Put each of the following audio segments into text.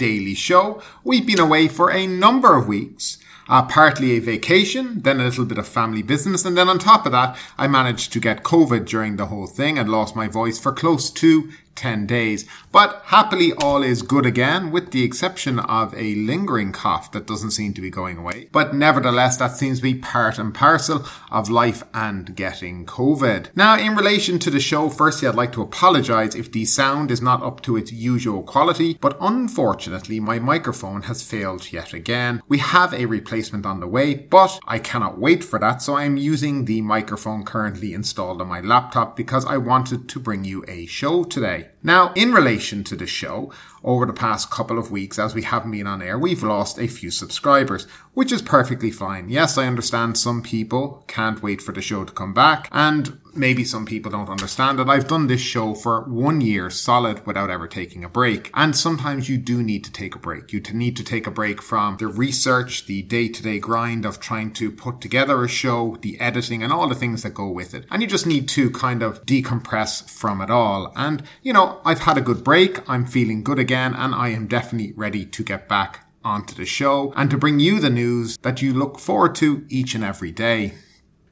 Daily Show. We've been away for a number of weeks. Uh, partly a vacation, then a little bit of family business, and then on top of that, I managed to get COVID during the whole thing and lost my voice for close to 10 days. But happily all is good again, with the exception of a lingering cough that doesn't seem to be going away. But nevertheless, that seems to be part and parcel of life and getting COVID. Now, in relation to the show, firstly, I'd like to apologize if the sound is not up to its usual quality, but unfortunately, my microphone has failed yet again. We have a replacement on the way, but I cannot wait for that, so I'm using the microphone currently installed on my laptop because I wanted to bring you a show today. Now, in relation to the show, over the past couple of weeks, as we haven't been on air, we've lost a few subscribers, which is perfectly fine. Yes, I understand some people can't wait for the show to come back, and maybe some people don't understand that I've done this show for one year solid without ever taking a break. And sometimes you do need to take a break. You need to take a break from the research, the day to day grind of trying to put together a show, the editing and all the things that go with it. And you just need to kind of decompress from it all. And, you know, I've had a good break. I'm feeling good again and I am definitely ready to get back onto the show and to bring you the news that you look forward to each and every day.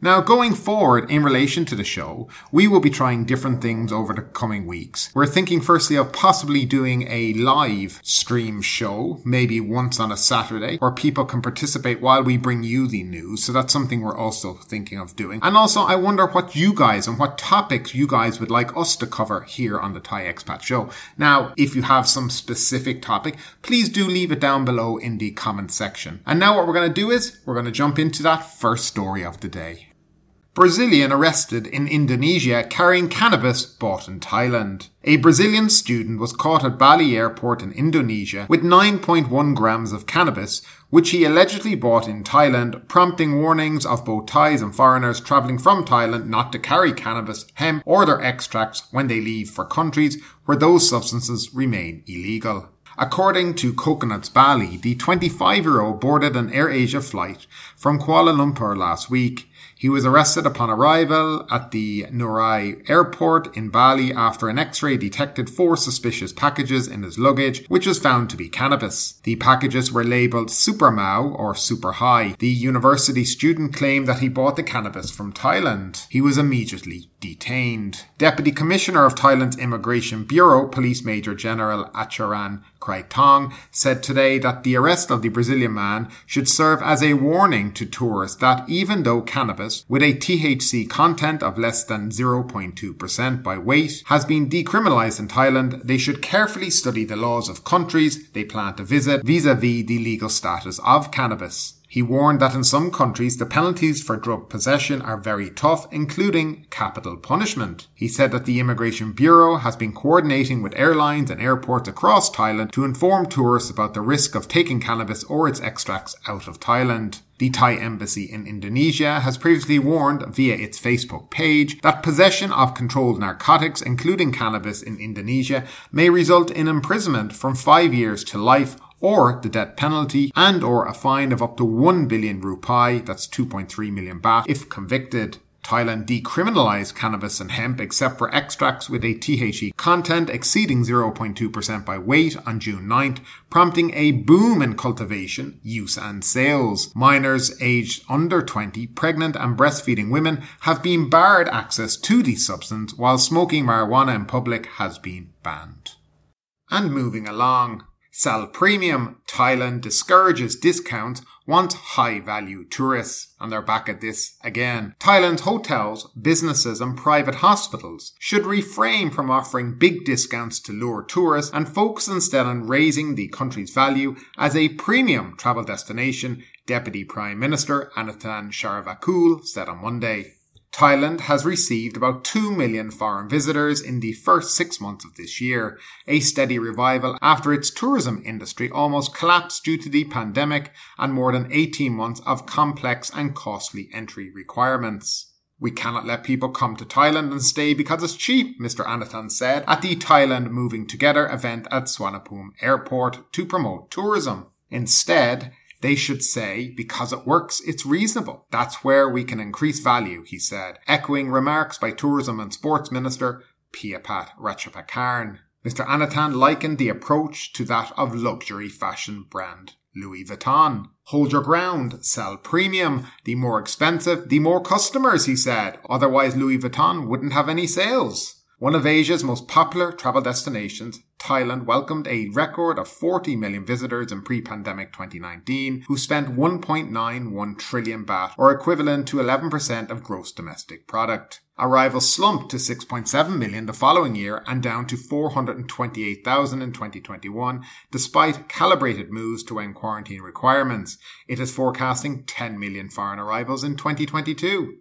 Now, going forward in relation to the show, we will be trying different things over the coming weeks. We're thinking firstly of possibly doing a live stream show, maybe once on a Saturday, where people can participate while we bring you the news. So that's something we're also thinking of doing. And also, I wonder what you guys and what topics you guys would like us to cover here on the Thai Expat Show. Now, if you have some specific topic, please do leave it down below in the comment section. And now what we're going to do is we're going to jump into that first story of the day. Brazilian arrested in Indonesia carrying cannabis bought in Thailand. A Brazilian student was caught at Bali airport in Indonesia with 9.1 grams of cannabis, which he allegedly bought in Thailand, prompting warnings of both Thais and foreigners travelling from Thailand not to carry cannabis, hemp, or their extracts when they leave for countries where those substances remain illegal. According to Coconuts Bali, the 25 year old boarded an AirAsia flight from Kuala Lumpur last week. He was arrested upon arrival at the Ngurah airport in Bali after an x-ray detected four suspicious packages in his luggage, which was found to be cannabis. The packages were labeled Super Mau or Super High. The university student claimed that he bought the cannabis from Thailand. He was immediately detained. Deputy Commissioner of Thailand's Immigration Bureau, Police Major General Acharan Craig Tong, said today that the arrest of the Brazilian man should serve as a warning to tourists that even though cannabis with a THC content of less than 0.2% by weight has been decriminalized in Thailand, they should carefully study the laws of countries they plan to visit vis-a-vis the legal status of cannabis. He warned that in some countries the penalties for drug possession are very tough, including capital punishment. He said that the Immigration Bureau has been coordinating with airlines and airports across Thailand to inform tourists about the risk of taking cannabis or its extracts out of Thailand. The Thai embassy in Indonesia has previously warned via its Facebook page that possession of controlled narcotics, including cannabis in Indonesia, may result in imprisonment from five years to life or the death penalty and or a fine of up to 1 billion rupiah, that's 2.3 million baht, if convicted. Thailand decriminalized cannabis and hemp except for extracts with a THC content exceeding 0.2% by weight on June 9th, prompting a boom in cultivation, use and sales. Minors aged under 20, pregnant and breastfeeding women have been barred access to the substance while smoking marijuana in public has been banned. And moving along, Sell premium. Thailand discourages discounts, wants high value tourists. And they're back at this again. Thailand's hotels, businesses and private hospitals should refrain from offering big discounts to lure tourists and focus instead on raising the country's value as a premium travel destination, Deputy Prime Minister Anutin Charnvirakul said on Monday. Thailand has received about 2 million foreign visitors in the first six months of this year, a steady revival after its tourism industry almost collapsed due to the pandemic and more than 18 months of complex and costly entry requirements. We cannot let people come to Thailand and stay because it's cheap, Mr. Anutin said at the Thailand Moving Together event at Suvarnabhumi Airport to promote tourism. Instead, they should say, because it works, it's reasonable. That's where we can increase value, he said, echoing remarks by Tourism and Sports Minister Phiphat Ratchakitprakarn. Mr. Anutin likened the approach to that of luxury fashion brand Louis Vuitton. Hold your ground, sell premium. The more expensive, the more customers, he said. Otherwise, Louis Vuitton wouldn't have any sales. One of Asia's most popular travel destinations, Thailand welcomed a record of 40 million visitors in pre-pandemic 2019 who spent 1.91 trillion baht or equivalent to 11% of gross domestic product. Arrivals slumped to 6.7 million the following year and down to 428,000 in 2021 despite calibrated moves to end quarantine requirements. It is forecasting 10 million foreign arrivals in 2022.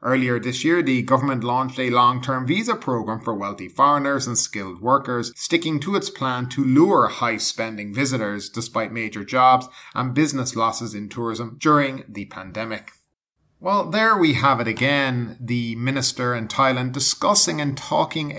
Earlier this year, the government launched a long-term visa program for wealthy foreigners and skilled workers, sticking to its plan to lure high-spending visitors despite major jobs and business losses in tourism during the pandemic. Well, there we have it again. The minister in Thailand discussing and talking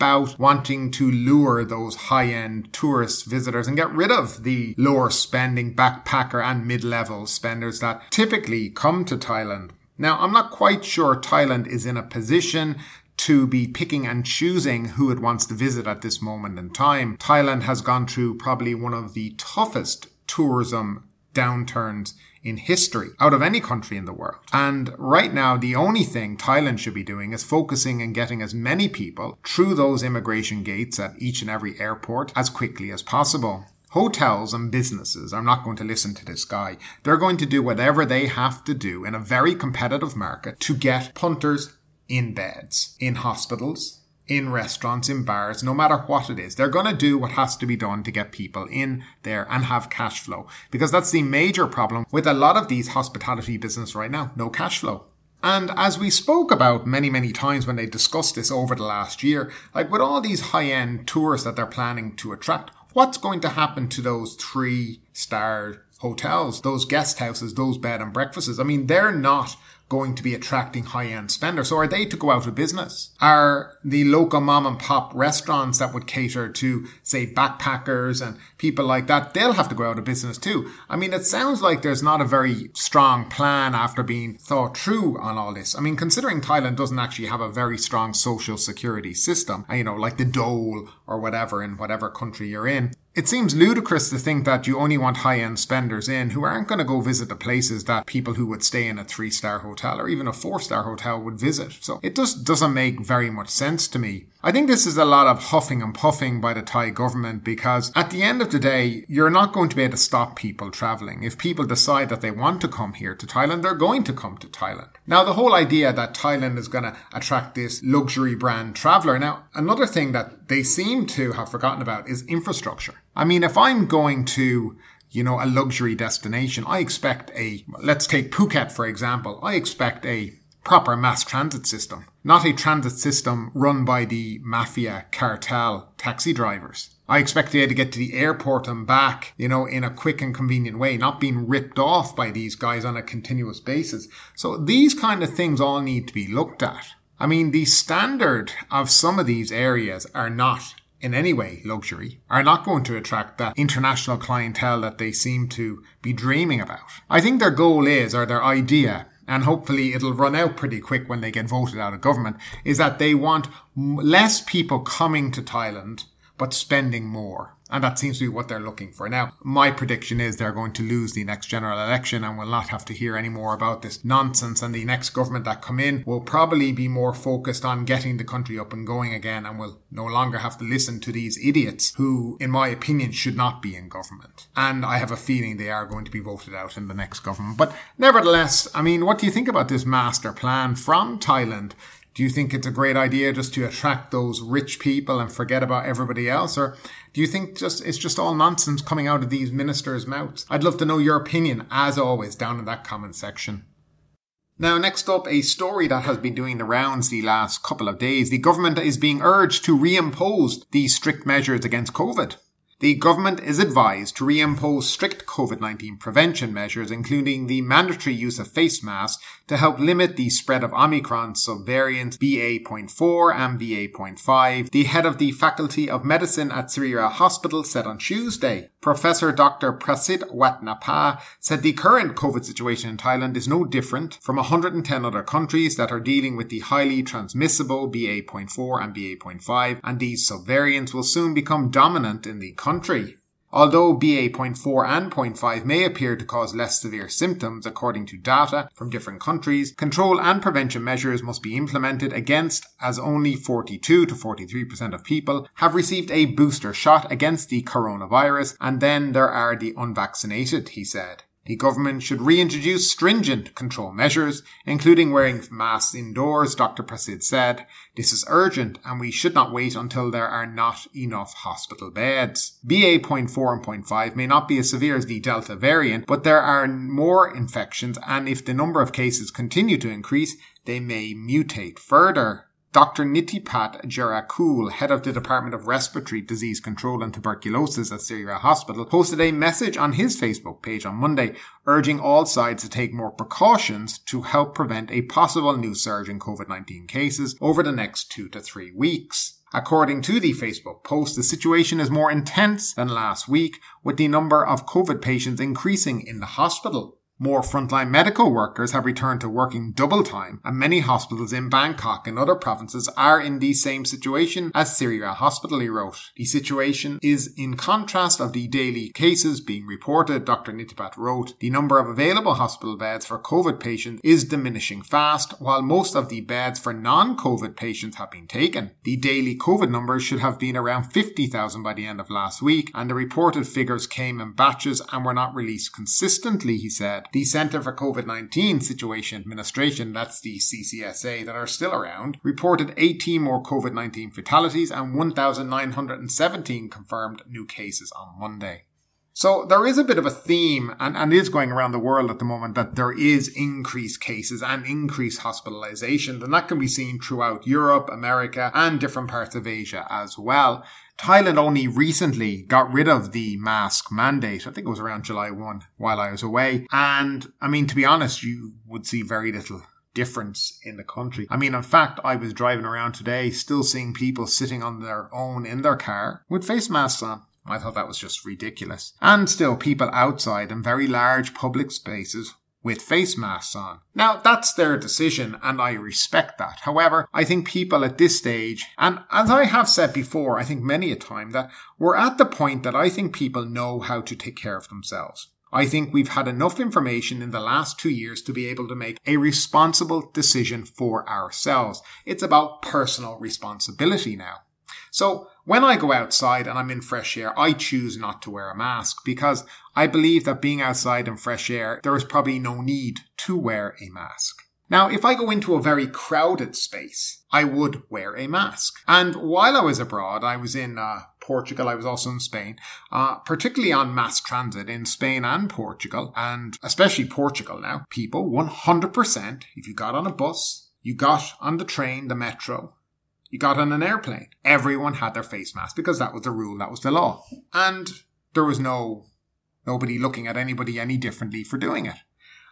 about wanting to lure those high-end tourist visitors and get rid of the lower spending backpacker and mid-level spenders that typically come to Thailand. Now, I'm not quite sure Thailand is in a position to be picking and choosing who it wants to visit at this moment in time. Thailand has gone through probably one of the toughest tourism downturns in history out of any country in the world. And right now, the only thing Thailand should be doing is focusing and getting as many people through those immigration gates at each and every airport as quickly as possible. Hotels and businesses are not going to listen to this guy. They're going to do whatever they have to do in a very competitive market to get punters in beds, in hospitals, in restaurants, in bars, no matter what it is. They're going to do what has to be done to get people in there and have cash flow. Because that's the major problem with a lot of these hospitality business right now. No cash flow. And as we spoke about many, many times when they discussed this over the last year, like with all these high end tours that they're planning to attract, what's going to happen to those three star hotels, those guest houses, those bed and breakfasts? I mean, they're not going to be attracting high end spenders. So are they to go out of business? Are the local mom and pop restaurants that would cater to, say, backpackers and people like that, they'll have to go out of business too. I mean, it sounds like there's not a very strong plan after being thought through on all this. I mean, considering Thailand doesn't actually have a very strong social security system, you know, like the dole or whatever in whatever country you're in, it seems ludicrous to think that you only want high end spenders in who aren't going to go visit the places that people who would stay in a three star hotel or even a four star hotel would visit. So it just doesn't make very much sense to me. I think this is a lot of huffing and puffing by the Thai government because at the end of the day, you're not going to be able to stop people traveling. If people decide that they want to come here to Thailand, they're going to come to Thailand. Now, the whole idea that Thailand is going to attract this luxury brand traveler. Now, another thing that they seem to have forgotten about is infrastructure. I mean, if I'm going to you know, a luxury destination. I expect a, let's take Phuket, for example. I expect a proper mass transit system, not a transit system run by the mafia cartel taxi drivers. I expect be to get to the airport and back, you know, in a quick and convenient way, not being ripped off by these guys on a continuous basis. So these kind of things all need to be looked at. I mean, the standard of some of these areas are not in any way luxury, are not going to attract that international clientele that they seem to be dreaming about. I think their goal is, or their idea, and hopefully it'll run out pretty quick when they get voted out of government, is that they want less people coming to Thailand, but spending more. And that seems to be what they're looking for. Now, my prediction is they're going to lose the next general election and will not have to hear any more about this nonsense. And the next government that come in will probably be more focused on getting the country up and going again and will no longer have to listen to these idiots who, in my opinion, should not be in government. And I have a feeling they are going to be voted out in the next government. But nevertheless, I mean, what do you think about this master plan from Thailand do you think it's a great idea just to attract those rich people and forget about everybody else? Or do you think just it's just all nonsense coming out of these ministers' mouths? I'd love to know your opinion, as always, down in that comment section. Now, next up, a story that has been doing the rounds the last couple of days. The government is being urged to reimpose these strict measures against COVID. The government is advised to reimpose strict COVID-19 prevention measures, including the mandatory use of face masks to help limit the spread of Omicron subvariants BA.4 and BA.5. The head of the Faculty of Medicine at Siriraj Hospital said on Tuesday, Professor Dr. Prasit Watanapa said the current COVID situation in Thailand is no different from 110 other countries that are dealing with the highly transmissible BA.4 and BA.5, and these subvariants will soon become dominant in the country country. Although BA.4 and 0.5 may appear to cause less severe symptoms according to data from different countries, control and prevention measures must be implemented against as only 42 to 43% of people have received a booster shot against the coronavirus and then there are the unvaccinated, he said. The government should reintroduce stringent control measures, including wearing masks indoors, Dr. Prasit said. This is urgent and we should not wait until there are not enough hospital beds. BA.4 and 0.5 may not be as severe as the Delta variant, but there are more infections and if the number of cases continue to increase, they may mutate further. Dr. Nitipat Jarakul, head of the Department of Respiratory Disease Control and Tuberculosis at Siriraj Hospital, posted a message on his Facebook page on Monday urging all sides to take more precautions to help prevent a possible new surge in COVID-19 cases over the next two to three weeks. According to the Facebook post, the situation is more intense than last week, with the number of COVID patients increasing in the hospital. More frontline medical workers have returned to working double time, and many hospitals in Bangkok and other provinces are in the same situation as Siriraj Hospital, he wrote. The situation is in contrast of the daily cases being reported, Dr. Nitipat wrote. The number of available hospital beds for COVID patients is diminishing fast, while most of the beds for non-COVID patients have been taken. The daily COVID numbers should have been around 50,000 by the end of last week, and the reported figures came in batches and were not released consistently, he said. The Centre for COVID-19 Situation Administration, that's the CCSA that are still around, reported 18 more COVID-19 fatalities and 1,917 confirmed new cases on Monday. So there is a bit of a theme and, and is going around the world at the moment that there is increased cases and increased hospitalizations. And that can be seen throughout Europe, America and different parts of Asia as well. Thailand only recently got rid of the mask mandate. I think it was around July 1 while I was away. And I mean, to be honest, you would see very little difference in the country. I mean, in fact, I was driving around today still seeing people sitting on their own in their car with face masks on. I thought that was just ridiculous. And still people outside in very large public spaces with face masks on. Now, that's their decision and I respect that. However, I think people at this stage, and as I have said before, I think many a time that we're at the point that I think people know how to take care of themselves. I think we've had enough information in the last two years to be able to make a responsible decision for ourselves. It's about personal responsibility now. So when I go outside and I'm in fresh air, I choose not to wear a mask because I believe that being outside in fresh air, there is probably no need to wear a mask. Now, if I go into a very crowded space, I would wear a mask. And while I was abroad, I was in uh, Portugal, I was also in Spain, uh, particularly on mass transit in Spain and Portugal, and especially Portugal now, people 100%, if you got on a bus, you got on the train, the metro, you got on an airplane. Everyone had their face mask because that was the rule, that was the law. And there was no, nobody looking at anybody any differently for doing it.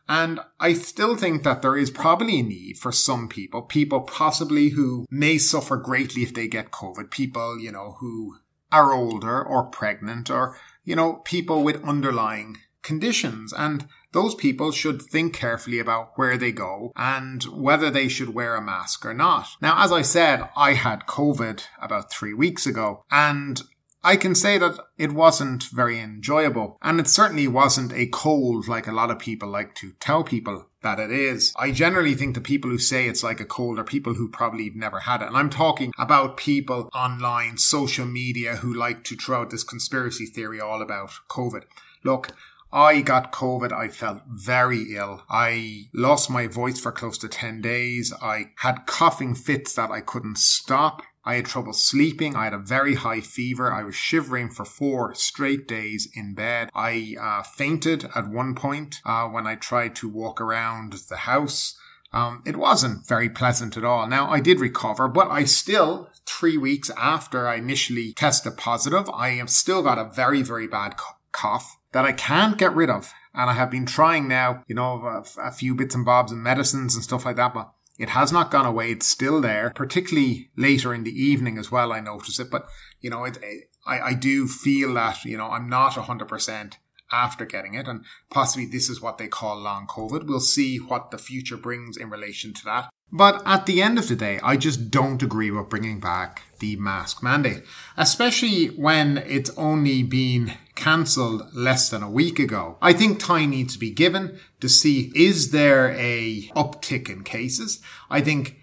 And I still think that there is probably a need for some people, people possibly who may suffer greatly if they get COVID, people, you know, who are older or pregnant or, you know, people with underlying conditions. And those people should think carefully about where they go and whether they should wear a mask or not. Now, as I said, I had COVID about three weeks ago and I can say that it wasn't very enjoyable and it certainly wasn't a cold like a lot of people like to tell people that it is. I generally think the people who say it's like a cold are people who probably never had it. And I'm talking about people online, social media who like to throw out this conspiracy theory all about COVID. Look, I got COVID. I felt very ill. I lost my voice for close to 10 days. I had coughing fits that I couldn't stop. I had trouble sleeping. I had a very high fever. I was shivering for four straight days in bed. I uh, fainted at one point uh, when I tried to walk around the house. Um, it wasn't very pleasant at all. Now, I did recover, but I still, three weeks after I initially tested positive, I have still got a very, very bad cough that I can't get rid of. And I have been trying now, you know, a, a few bits and bobs and medicines and stuff like that, but it has not gone away. It's still there, particularly later in the evening as well. I notice it, but you know, it, it, I, I do feel that, you know, I'm not hundred percent after getting it. And possibly this is what they call long COVID. We'll see what the future brings in relation to that. But at the end of the day, I just don't agree with bringing back the mask mandate, especially when it's only been cancelled less than a week ago. I think time needs to be given to see is there a uptick in cases. I think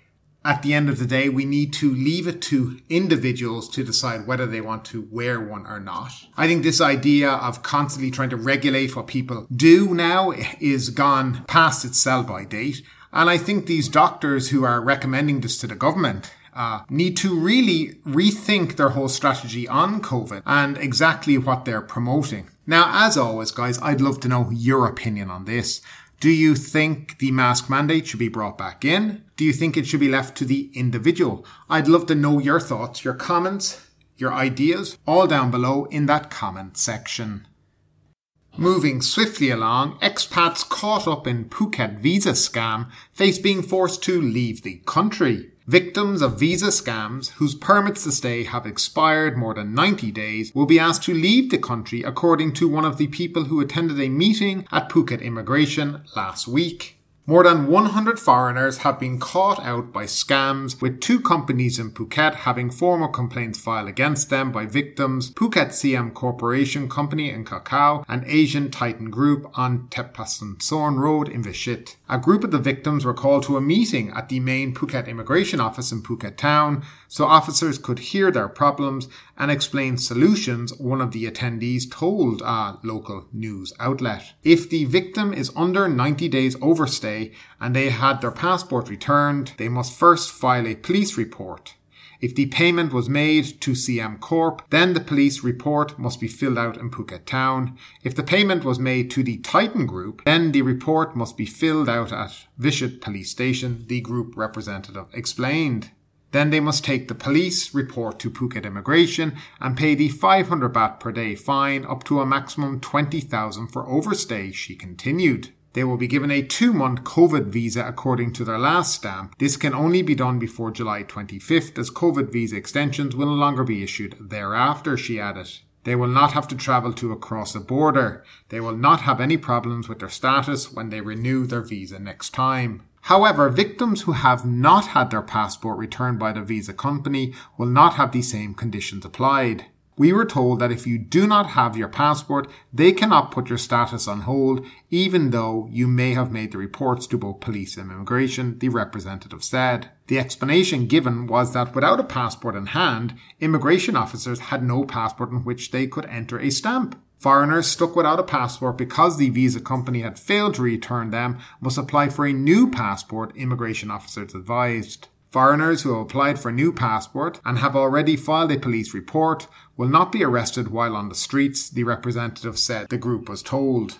at the end of the day, we need to leave it to individuals to decide whether they want to wear one or not. I think this idea of constantly trying to regulate what people do now is gone past its sell by date. And I think these doctors who are recommending this to the government uh, need to really rethink their whole strategy on COVID and exactly what they're promoting. Now, as always, guys, I'd love to know your opinion on this. Do you think the mask mandate should be brought back in? Do you think it should be left to the individual? I'd love to know your thoughts, your comments, your ideas, all down below in that comment section. Moving swiftly along, expats caught up in Phuket visa scam face being forced to leave the country. Victims of visa scams whose permits to stay have expired more than 90 days will be asked to leave the country according to one of the people who attended a meeting at Phuket Immigration last week. More than 100 foreigners have been caught out by scams, with two companies in Phuket having formal complaints filed against them by victims Phuket CM Corporation Company in Kow and Asian Titan Group on Wat Pasason Road in Vichit. A group of the victims were called to a meeting at the main Phuket immigration office in Phuket town so officers could hear their problems and explain solutions, one of the attendees told a local news outlet. If the victim is under 90 days overstay and they had their passport returned, they must first file a police report. If the payment was made to CM Corp, then the police report must be filled out in Phuket town. If the payment was made to the Titan Group, then the report must be filled out at Vichit Police Station, the group representative explained. Then they must take the police report to Phuket Immigration and pay the 500 baht per day fine up to a maximum 20,000 for overstay, she continued. They will be given a two month COVID visa according to their last stamp. This can only be done before July 25th as COVID visa extensions will no longer be issued thereafter, she added. They will not have to travel to across a border. They will not have any problems with their status when they renew their visa next time. However, victims who have not had their passport returned by the visa company will not have the same conditions applied. We were told that if you do not have your passport, they cannot put your status on hold, even though you may have made the reports to both police and immigration, the representative said. The explanation given was that without a passport in hand, immigration officers had no passport in which they could enter a stamp. Foreigners stuck without a passport because the visa company had failed to return them must apply for a new passport, immigration officers advised. Foreigners who have applied for a new passport and have already filed a police report will not be arrested while on the streets, the representative said the group was told.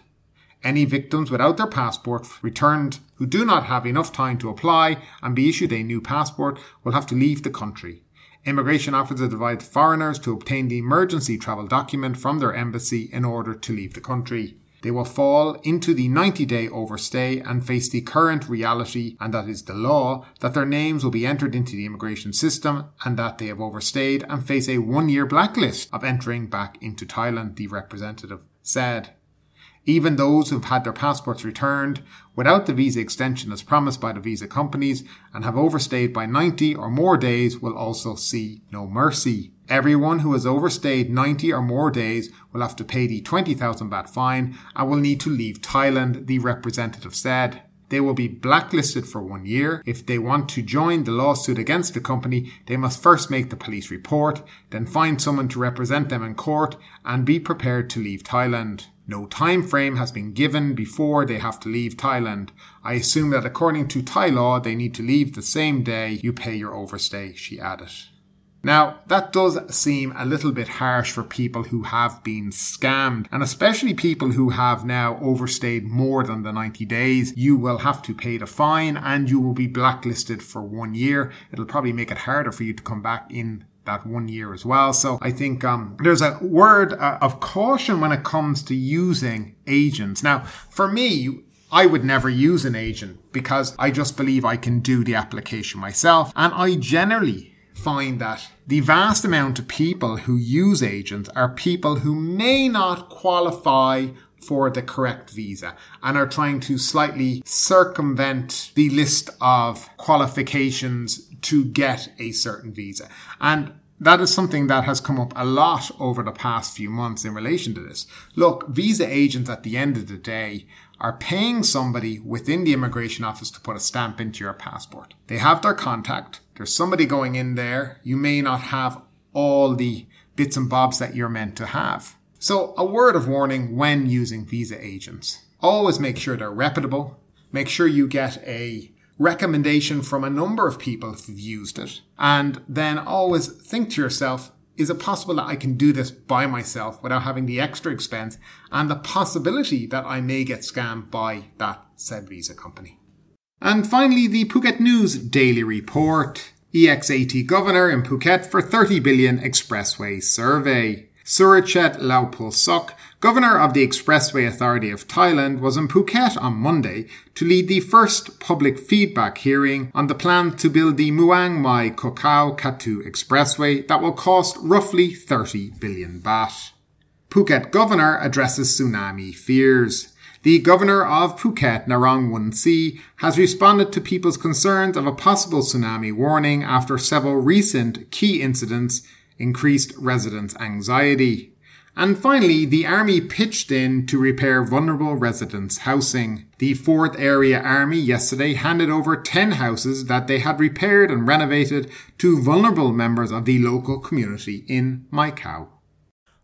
Any victims without their passport returned who do not have enough time to apply and be issued a new passport will have to leave the country. Immigration officers advise foreigners to obtain the emergency travel document from their embassy in order to leave the country. They will fall into the 90 day overstay and face the current reality, and that is the law, that their names will be entered into the immigration system and that they have overstayed and face a one year blacklist of entering back into Thailand, the representative said. Even those who've had their passports returned without the visa extension as promised by the visa companies and have overstayed by 90 or more days will also see no mercy. Everyone who has overstayed 90 or more days will have to pay the 20,000 baht fine and will need to leave Thailand, the representative said. They will be blacklisted for one year. If they want to join the lawsuit against the company, they must first make the police report, then find someone to represent them in court, and be prepared to leave Thailand. No time frame has been given before they have to leave Thailand. I assume that according to Thai law, they need to leave the same day you pay your overstay, she added. Now, that does seem a little bit harsh for people who have been scammed, and especially people who have now overstayed more than the 90 days. You will have to pay the fine and you will be blacklisted for one year. It'll probably make it harder for you to come back in that one year as well. So I think um, there's a word uh, of caution when it comes to using agents. Now, for me, I would never use an agent because I just believe I can do the application myself. And I generally find that the vast amount of people who use agents are people who may not qualify for the correct visa and are trying to slightly circumvent the list of qualifications to get a certain visa. And that is something that has come up a lot over the past few months in relation to this. Look, visa agents at the end of the day are paying somebody within the immigration office to put a stamp into your passport. They have their contact. There's somebody going in there. You may not have all the bits and bobs that you're meant to have. So a word of warning when using visa agents. Always make sure they're reputable. Make sure you get a recommendation from a number of people who've used it. And then always think to yourself, is it possible that I can do this by myself without having the extra expense and the possibility that I may get scammed by that said visa company? And finally, the Phuket News Daily Report. EXAT Governor in Phuket for 30 billion expressway survey. Surachet Laupulsuk, Governor of the Expressway Authority of Thailand, was in Phuket on Monday to lead the first public feedback hearing on the plan to build the Muang Mai Koh Kaew Kathu Expressway that will cost roughly 30 billion baht. Phuket Governor addresses tsunami fears. The Governor of Phuket, Narong Woonciew, has responded to people's concerns of a possible tsunami warning after several recent key incidents increased residents' anxiety. And finally, the army pitched in to repair vulnerable residents' housing. The 4th Area Army yesterday handed over 10 houses that they had repaired and renovated to vulnerable members of the local community in Mai Khao.